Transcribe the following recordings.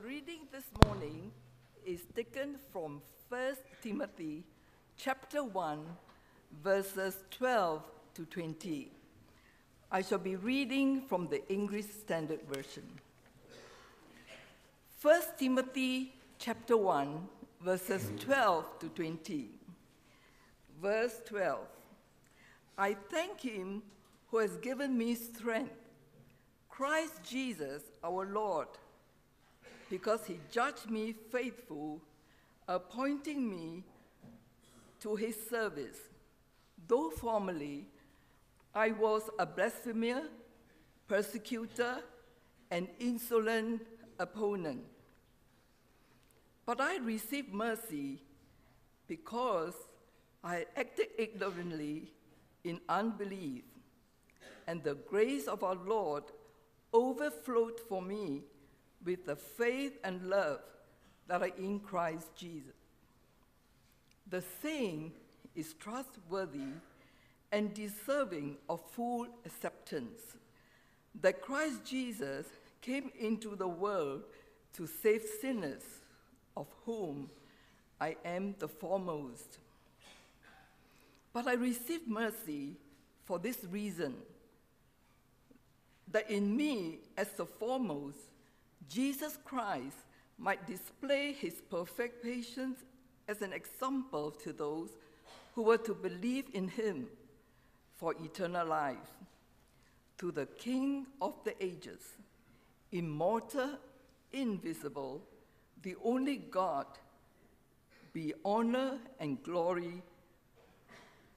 Our reading this morning is taken from 1 Timothy chapter 1 verses 12 to 20. I shall be reading from the English Standard Version. 1 Timothy chapter 1 verses 12 to 20. Verse 12. I thank him who has given me strength, Christ Jesus our Lord, because he judged me faithful, appointing me to his service. Though formerly I was a blasphemer, persecutor, and insolent opponent. But I received mercy because I acted ignorantly in unbelief, and the grace of our Lord overflowed for me with the faith and love that are in Christ Jesus. The saying is trustworthy and deserving of full acceptance that Christ Jesus came into the world to save sinners, of whom I am the foremost. But I received mercy for this reason that in me, as the foremost, Jesus Christ might display his perfect patience as an example to those who were to believe in him for eternal life. To the King of the ages, immortal, invisible, the only God, be honor and glory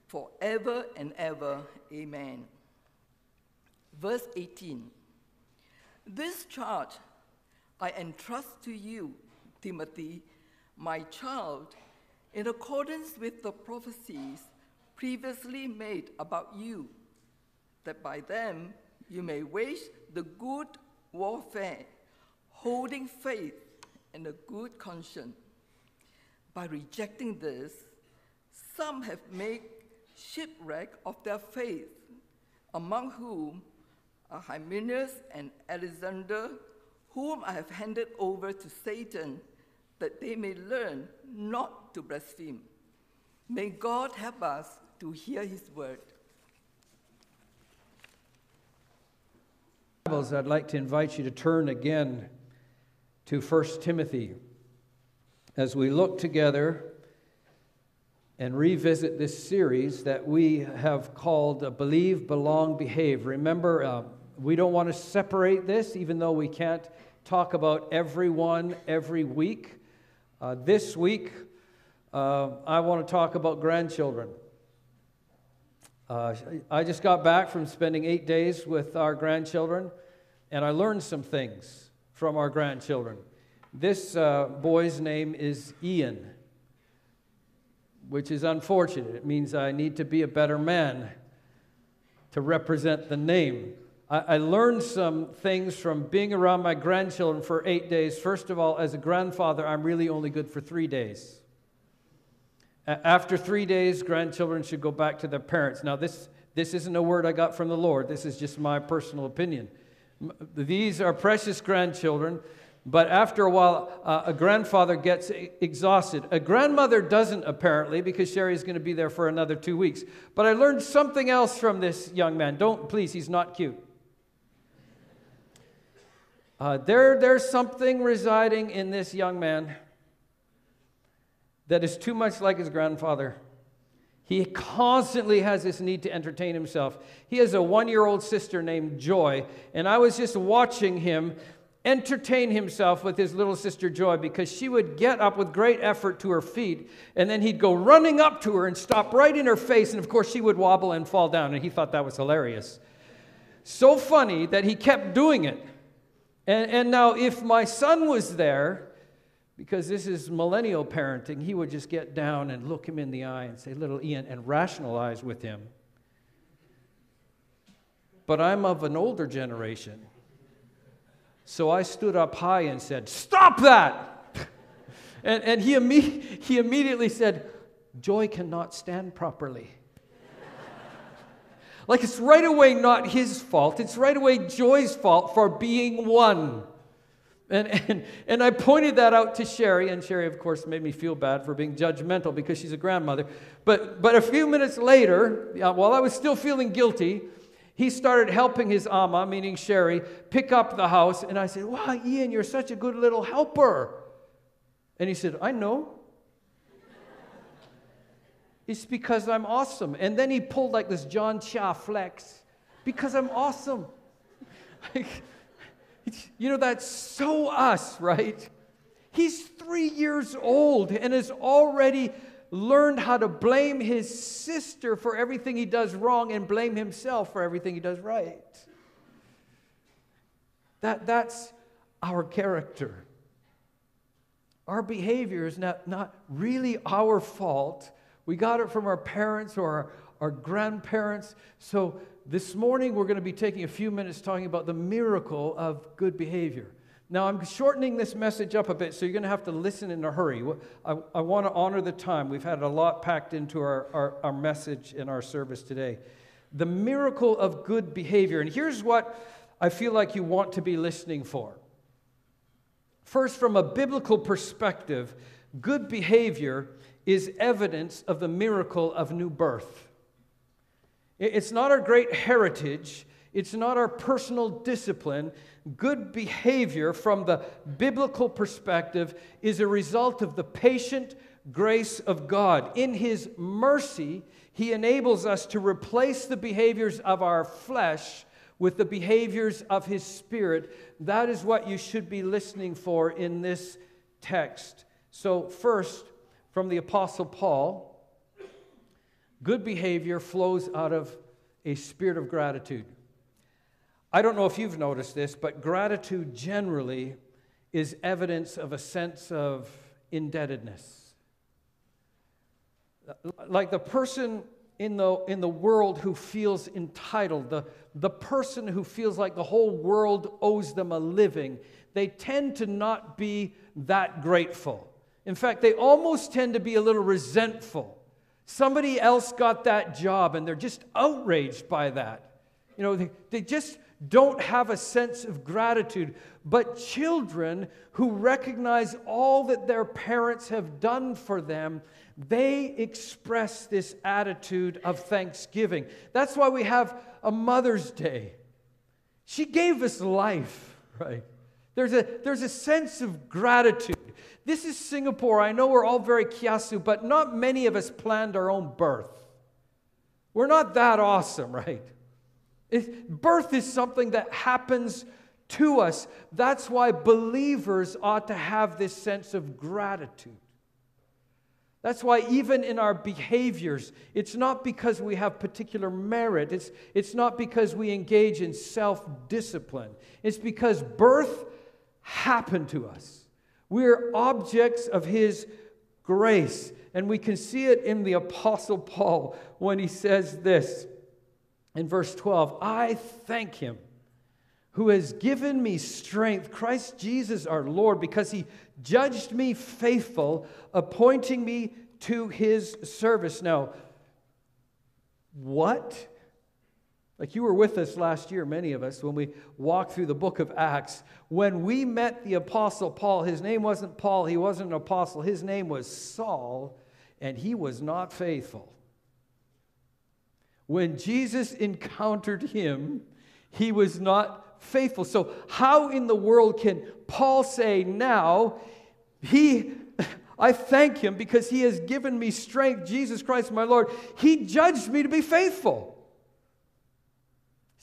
forever and ever. Amen. Verse 18 This charge I entrust to you, Timothy, my child, in accordance with the prophecies previously made about you, that by them you may wage the good warfare, holding faith and a good conscience. By rejecting this, some have made shipwreck of their faith, among whom are Hymenaeus and Alexander, whom I have handed over to Satan, that they may learn not to blaspheme. May God help us to hear his word. Bibles, I'd like to invite you to turn again to 1 Timothy as we look together and revisit this series that we have called Believe, Belong, Behave. Remember, uh, we don't want to separate this, even though we can't talk about everyone every week. Uh, this week, uh, I want to talk about grandchildren. Uh, I just got back from spending eight days with our grandchildren, and I learned some things from our grandchildren. This uh, boy's name is Ian, which is unfortunate. It means I need to be a better man to represent the name. I, learned some things from being around my grandchildren for eight days. First of all, as a grandfather, I'm really only good for three days. After three days, grandchildren should go back to their parents. Now, this, this isn't a word I got from the Lord, this is just my personal opinion. These are precious grandchildren, but after a while, uh, a grandfather gets exhausted. A grandmother doesn't, apparently, because Sherry is going to be there for another two weeks. But I learned something else from this young man. Don't, please, he's not cute. Uh, there, there's something residing in this young man that is too much like his grandfather. He constantly has this need to entertain himself. He has a one year old sister named Joy, and I was just watching him entertain himself with his little sister Joy because she would get up with great effort to her feet, and then he'd go running up to her and stop right in her face, and of course she would wobble and fall down, and he thought that was hilarious. So funny that he kept doing it. And, and now, if my son was there, because this is millennial parenting, he would just get down and look him in the eye and say, Little Ian, and rationalize with him. But I'm of an older generation. So I stood up high and said, Stop that! and and he, imme- he immediately said, Joy cannot stand properly. Like it's right away not his fault, it's right away Joy's fault for being one. And, and, and I pointed that out to Sherry, and Sherry, of course, made me feel bad for being judgmental because she's a grandmother. But, but a few minutes later, while I was still feeling guilty, he started helping his ama, meaning Sherry, pick up the house. And I said, Wow, Ian, you're such a good little helper. And he said, I know. It's because I'm awesome. And then he pulled like this John Chia flex because I'm awesome. like, you know, that's so us, right? He's three years old and has already learned how to blame his sister for everything he does wrong and blame himself for everything he does right. That, that's our character. Our behavior is not, not really our fault. We got it from our parents or our, our grandparents. So this morning we're going to be taking a few minutes talking about the miracle of good behavior. Now, I'm shortening this message up a bit, so you're going to have to listen in a hurry. I, I want to honor the time. We've had a lot packed into our, our, our message in our service today. The miracle of good behavior. And here's what I feel like you want to be listening for. First, from a biblical perspective, good behavior is evidence of the miracle of new birth. It's not our great heritage, it's not our personal discipline. Good behavior, from the biblical perspective, is a result of the patient grace of God. In His mercy, He enables us to replace the behaviors of our flesh with the behaviors of His Spirit. That is what you should be listening for in this text. So, first, from the Apostle Paul, good behavior flows out of a spirit of gratitude. I don't know if you've noticed this, but gratitude generally is evidence of a sense of indebtedness. Like the person in the, in the world who feels entitled, the, the person who feels like the whole world owes them a living, they tend to not be that grateful. In fact, they almost tend to be a little resentful. Somebody else got that job and they're just outraged by that. You know, they, they just don't have a sense of gratitude. But children who recognize all that their parents have done for them, they express this attitude of thanksgiving. That's why we have a Mother's Day. She gave us life, right? There's a, there's a sense of gratitude. This is Singapore. I know we're all very kiasu, but not many of us planned our own birth. We're not that awesome, right? It, birth is something that happens to us. That's why believers ought to have this sense of gratitude. That's why, even in our behaviors, it's not because we have particular merit, it's, it's not because we engage in self discipline. It's because birth happened to us. We're objects of His grace. And we can see it in the Apostle Paul when he says this in verse 12 I thank Him who has given me strength, Christ Jesus our Lord, because He judged me faithful, appointing me to His service. Now, what? Like you were with us last year, many of us, when we walked through the book of Acts. When we met the apostle Paul, his name wasn't Paul, he wasn't an apostle, his name was Saul, and he was not faithful. When Jesus encountered him, he was not faithful. So, how in the world can Paul say now, he I thank him because he has given me strength, Jesus Christ my Lord. He judged me to be faithful.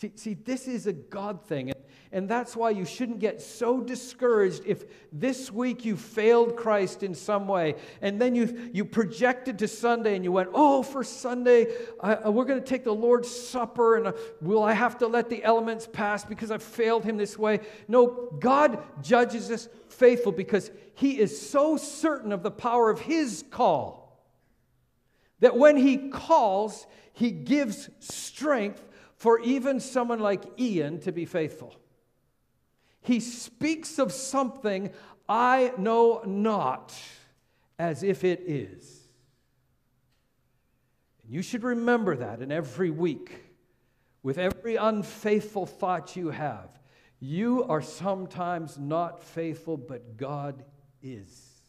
See, see, this is a God thing. And that's why you shouldn't get so discouraged if this week you failed Christ in some way. And then you, you projected to Sunday and you went, oh, for Sunday, I, we're going to take the Lord's Supper and uh, will I have to let the elements pass because I failed him this way? No, God judges us faithful because he is so certain of the power of his call that when he calls, he gives strength for even someone like Ian to be faithful. He speaks of something I know not as if it is. And you should remember that in every week, with every unfaithful thought you have. You are sometimes not faithful, but God is.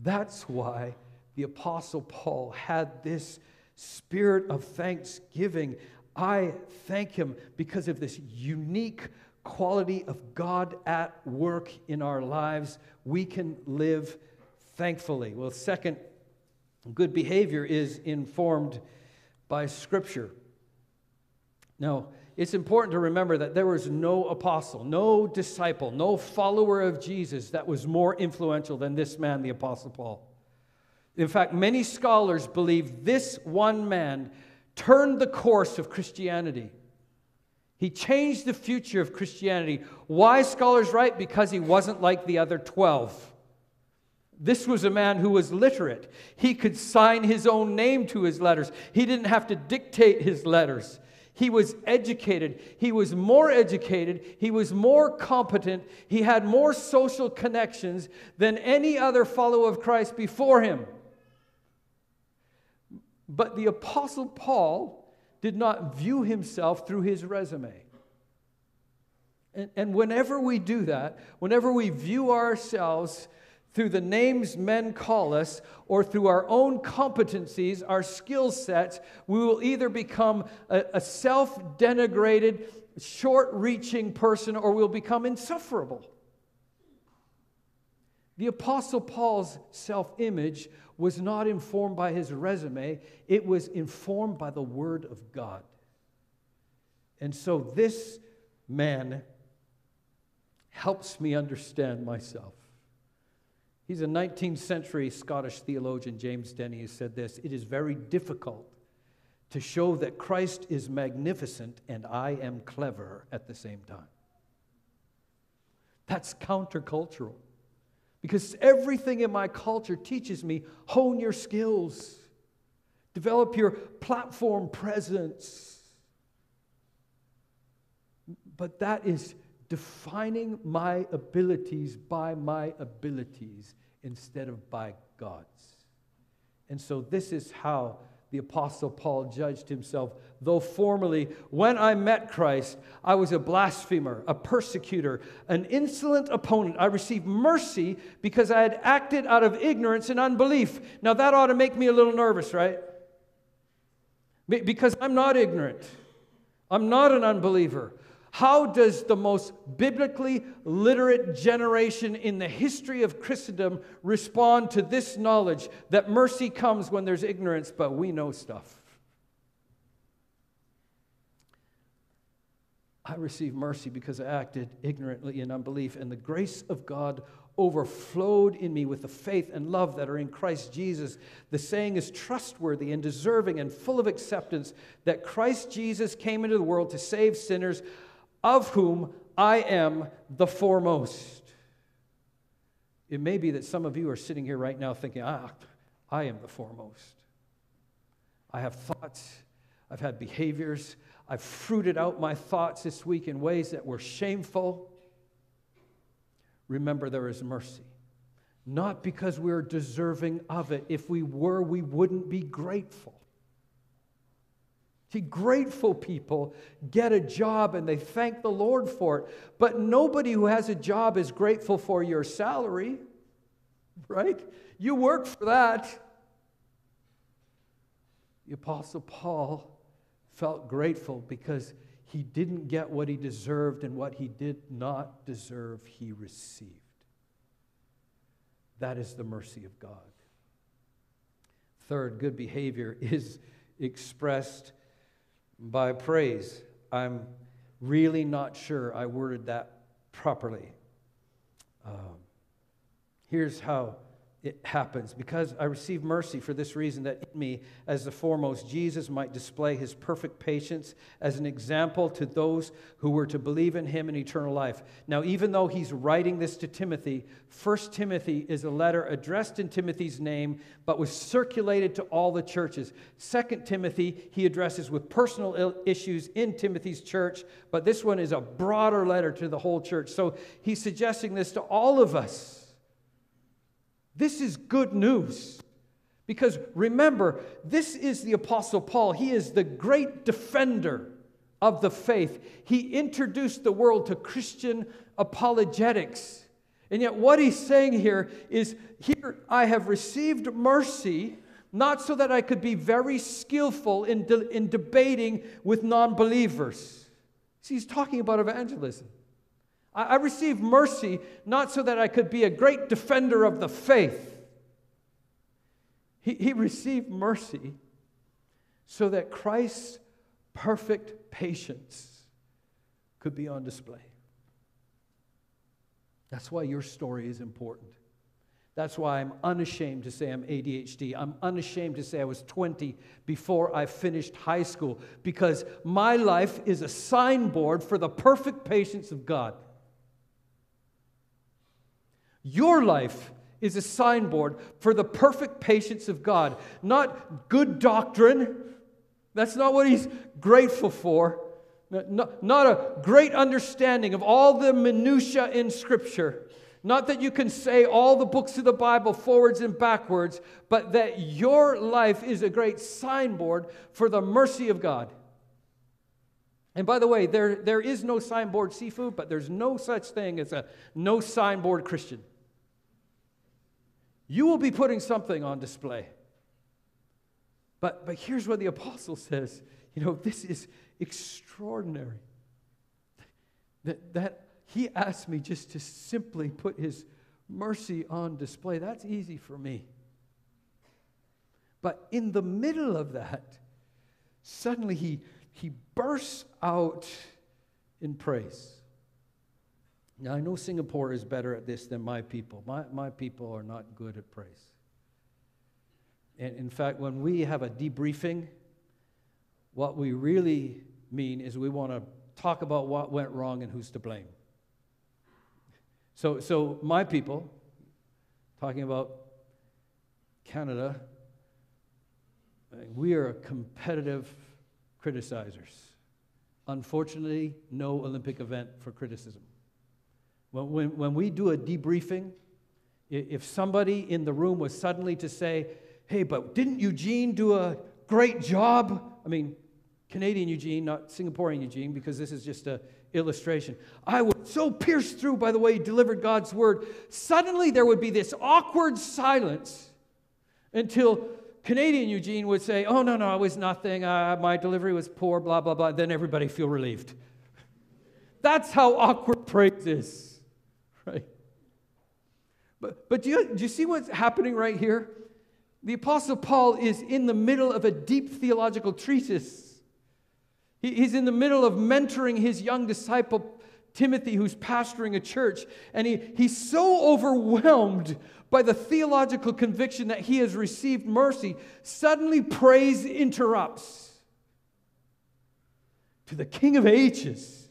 That's why the Apostle Paul had this spirit of thanksgiving. I thank him because of this unique quality of God at work in our lives. We can live thankfully. Well, second, good behavior is informed by Scripture. Now, it's important to remember that there was no apostle, no disciple, no follower of Jesus that was more influential than this man, the Apostle Paul. In fact, many scholars believe this one man turned the course of Christianity. He changed the future of Christianity. Why, scholars write? Because he wasn't like the other 12. This was a man who was literate. He could sign his own name to his letters, he didn't have to dictate his letters. He was educated. He was more educated. He was more competent. He had more social connections than any other follower of Christ before him. But the Apostle Paul did not view himself through his resume. And, and whenever we do that, whenever we view ourselves through the names men call us or through our own competencies, our skill sets, we will either become a, a self denigrated, short reaching person or we'll become insufferable. The Apostle Paul's self image was not informed by his resume, it was informed by the Word of God. And so this man helps me understand myself. He's a 19th century Scottish theologian, James Denney, who said this It is very difficult to show that Christ is magnificent and I am clever at the same time. That's countercultural because everything in my culture teaches me hone your skills, develop your platform presence. But that is defining my abilities by my abilities instead of by God's. And so, this is how the Apostle Paul judged himself. Though formerly, when I met Christ, I was a blasphemer, a persecutor, an insolent opponent. I received mercy because I had acted out of ignorance and unbelief. Now, that ought to make me a little nervous, right? Because I'm not ignorant, I'm not an unbeliever. How does the most biblically literate generation in the history of Christendom respond to this knowledge that mercy comes when there's ignorance, but we know stuff? I received mercy because I acted ignorantly in unbelief, and the grace of God overflowed in me with the faith and love that are in Christ Jesus. The saying is trustworthy and deserving and full of acceptance that Christ Jesus came into the world to save sinners of whom I am the foremost. It may be that some of you are sitting here right now thinking, ah, I am the foremost. I have thoughts, I've had behaviors, I've fruited out my thoughts this week in ways that were shameful. Remember, there is mercy. Not because we're deserving of it. If we were, we wouldn't be grateful. See, grateful people get a job and they thank the Lord for it. But nobody who has a job is grateful for your salary, right? You work for that. The Apostle Paul felt grateful because he didn't get what he deserved, and what he did not deserve, he received. That is the mercy of God. Third, good behavior is expressed by praise. I'm really not sure I worded that properly. Um, here's how it happens because I receive mercy for this reason that in me, as the foremost, Jesus might display his perfect patience as an example to those who were to believe in him in eternal life. Now, even though he's writing this to Timothy, First Timothy is a letter addressed in Timothy's name, but was circulated to all the churches. Second Timothy, he addresses with personal issues in Timothy's church, but this one is a broader letter to the whole church. So he's suggesting this to all of us. This is good news. Because remember, this is the Apostle Paul. He is the great defender of the faith. He introduced the world to Christian apologetics. And yet, what he's saying here is here I have received mercy, not so that I could be very skillful in, de- in debating with non believers. See, he's talking about evangelism. I, received mercy not so that I could be a great defender of the faith. He, he received mercy so that Christ's perfect patience could be on display. That's why your story is important. That's why I'm unashamed to say I'm ADHD. I'm unashamed to say I was 20 before I finished high school because my life is a signboard for the perfect patience of God. Your life is a signboard for the perfect patience of God, not good doctrine. That's not what He's grateful for. Not, a great understanding of all the minutiae in Scripture. Not that you can say all the books of the Bible forwards and backwards, but that your life is a great signboard for the mercy of God. And by the way, there, there is no signboard seafood, but there's no such thing as a no signboard Christian. You will be putting something on display. But, but here's what the apostle says you know, this is extraordinary. That, that he asked me just to simply put his mercy on display. That's easy for me. But in the middle of that, suddenly he, he bursts out in praise. Now, I know Singapore is better at this than my people. My, my people are not good at praise. And in fact, when we have a debriefing, what we really mean is we want to talk about what went wrong and who's to blame. So, so my people, talking about Canada, we are competitive criticizers. Unfortunately, no Olympic event for criticism. When, when, we do a debriefing, if somebody in the room was suddenly to say, hey, but didn't Eugene do a great job? I mean, Canadian Eugene, not Singaporean Eugene, because this is just an illustration. I was so pierced through by the way he delivered God's word. Suddenly there would be this awkward silence until Canadian Eugene would say, Oh, no, no, it was nothing. Uh, my delivery was poor, blah, blah, blah. Then everybody feel relieved. That's how awkward praise is. right? But, but do, you, do you see what's happening right here? The Apostle Paul is in the middle of a deep theological treatise. He, he's in the middle of mentoring his young disciple, Timothy, who's pastoring a church. And he, he's so overwhelmed by the theological conviction that he has received mercy, suddenly praise interrupts. To the King of Ages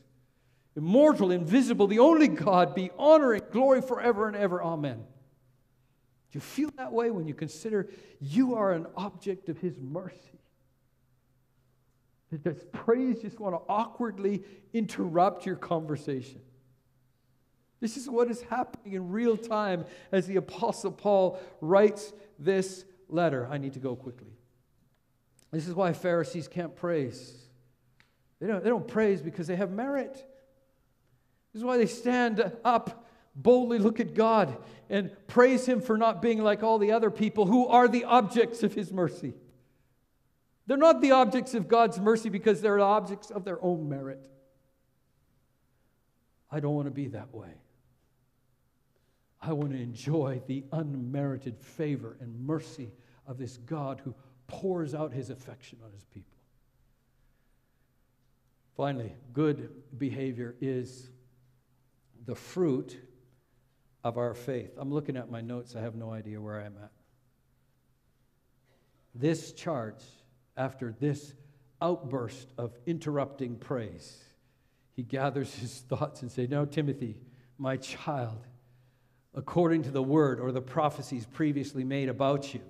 immortal, invisible, the only God, be honor and glory forever and ever. Amen. Do you feel that way when you consider you are an object of His mercy? That Does praise just want to awkwardly interrupt your conversation? This is what is happening in real time as the Apostle Paul writes this letter. I need to go quickly. This is why Pharisees can't praise. They don't, they don't praise because they have merit. This is why they stand up, boldly look at God, and praise Him for not being like all the other people who are the objects of His mercy. They're not the objects of God's mercy because they're the objects of their own merit. I don't want to be that way. I want to enjoy the unmerited favor and mercy of this God who pours out his affection on his people. Finally, good behavior is the fruit of our faith. I'm looking at my notes, I have no idea where I'm at. This charge, after this outburst of interrupting praise, he gathers his thoughts and says, Now, Timothy, my child, according to the word or the prophecies previously made about you,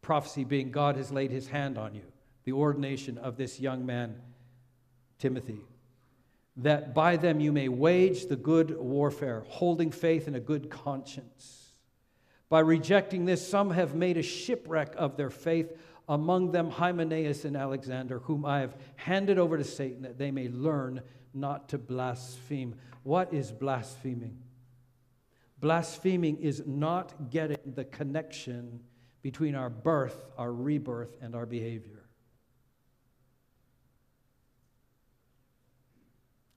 prophecy being God has laid his hand on you, the ordination of this young man, Timothy that by them you may wage the good warfare, holding faith and a good conscience. By rejecting this, some have made a shipwreck of their faith, among them Hymenaeus and Alexander, whom I have handed over to Satan, that they may learn not to blaspheme. What is blaspheming? Blaspheming is not getting the connection between our birth, our rebirth, and our behavior.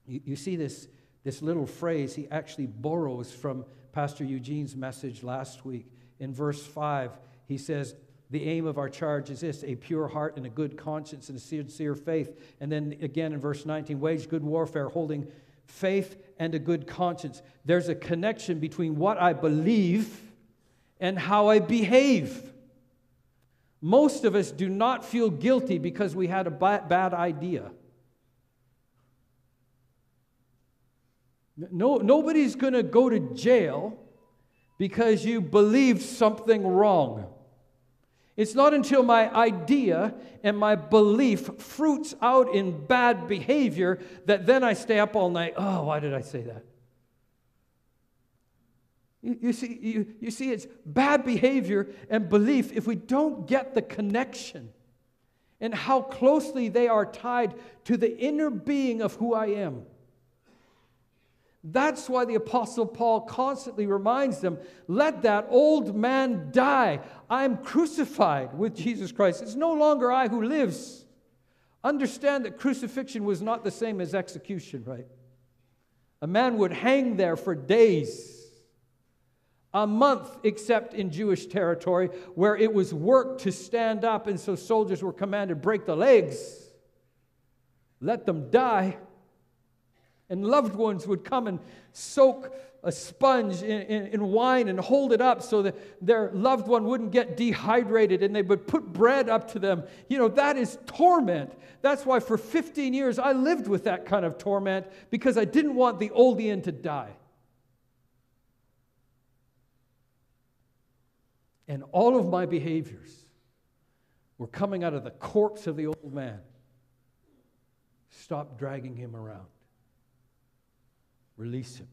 You, you see this, this little phrase he actually borrows from Pastor Eugene's message last week. In verse 5, he says, the aim of our charge is this a pure heart and a good conscience and a sincere faith. And then again in verse 19, wage good warfare, holding faith and a good conscience. There's a connection between what I believe and how I behave. Most of us do not feel guilty because we had a bad idea. No, nobody's going to go to jail because you believed something wrong. It's not until my idea and my belief fruits out in bad behavior that then I stay up all night. Oh, why did I say that? You, you, see, you, you see, it's bad behavior and belief if we don't get the connection and how closely they are tied to the inner being of who I am. That's why the Apostle Paul constantly reminds them let that old man die. I'm crucified with Jesus Christ. It's no longer I who lives. Understand that crucifixion was not the same as execution, right? A man would hang there for days, a month, except in Jewish territory, where it was work to stand up, and so soldiers were commanded break the legs, let them die. And loved ones would come and soak a sponge in, in, in, wine and hold it up so that their loved one wouldn't get dehydrated and they would put bread up to them. You know, that is torment. That's why for 15 years I lived with that kind of torment because I didn't want the old Ian to die. And all of my behaviors were coming out of the corpse of the old man. Stop dragging him around. Release him.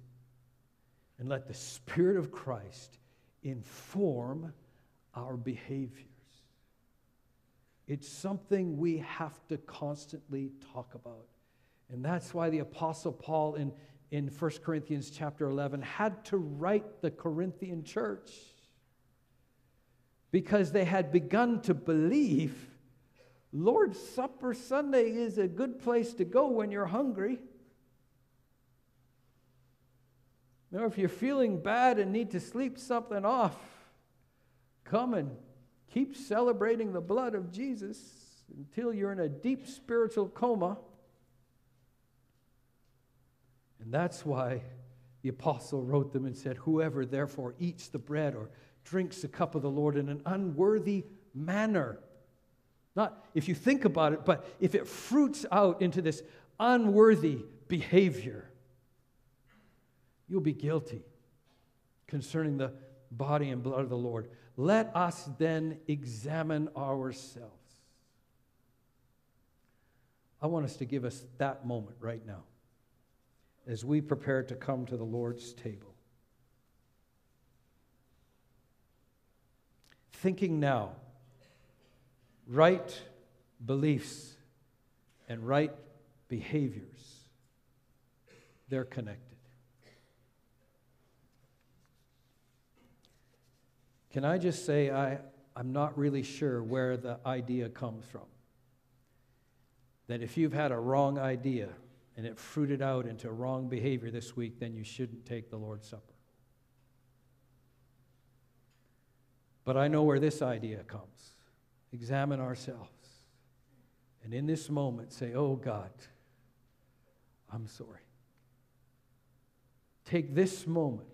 And let the Spirit of Christ inform our behaviors. It's something we have to constantly talk about. And that's why the Apostle Paul in, in 1 Corinthians chapter 11 had to write the Corinthian church because they had begun to believe Lord's Supper Sunday is a good place to go when you're hungry. Now, if you're feeling bad and need to sleep something off, come and keep celebrating the blood of Jesus until you're in a deep spiritual coma. And that's why the apostle wrote them and said, Whoever therefore eats the bread or drinks the cup of the Lord in an unworthy manner, not if you think about it, but if it fruits out into this unworthy behavior, you'll be guilty concerning the body and blood of the Lord. Let us then examine ourselves. I want us to give us that moment right now as we prepare to come to the Lord's table. Thinking now, right beliefs and right behaviors, they're connected. Can I just say, I, I'm not really sure where the idea comes from. That if you've had a wrong idea and it fruited out into wrong behavior this week, then you shouldn't take the Lord's Supper. But I know where this idea comes. Examine ourselves. And in this moment, say, Oh God, I'm sorry. Take this moment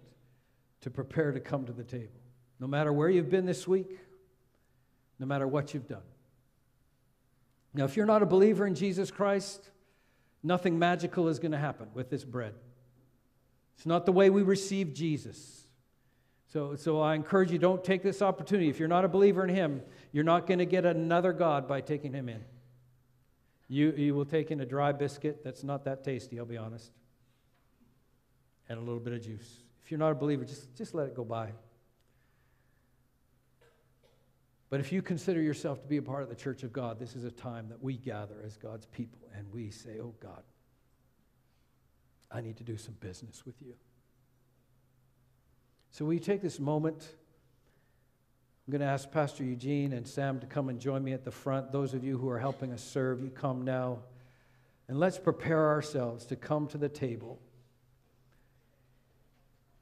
to prepare to come to the table no matter where you've been this week, no matter what you've done. Now, if you're not a believer in Jesus Christ, nothing magical is going to happen with this bread. It's not the way we receive Jesus. So, so I encourage you, don't take this opportunity. If you're not a believer in Him, you're not going to get another God by taking Him in. You, you will take in a dry biscuit that's not that tasty, I'll be honest, and a little bit of juice. If you're not a believer, just, just let it go by. But if you consider yourself to be a part of the church of God, this is a time that we gather as God's people and we say, Oh God, I need to do some business with you. So, we take this moment? I'm going to ask Pastor Eugene and Sam to come and join me at the front. Those of you who are helping us serve, you come now. And let's prepare ourselves to come to the table.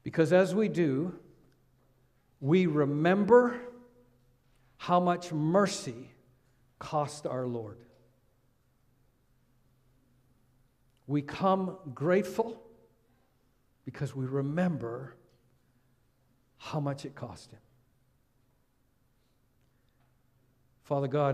Because as we do, we remember how much mercy cost our Lord. We come grateful because we remember how much it cost him. Father God,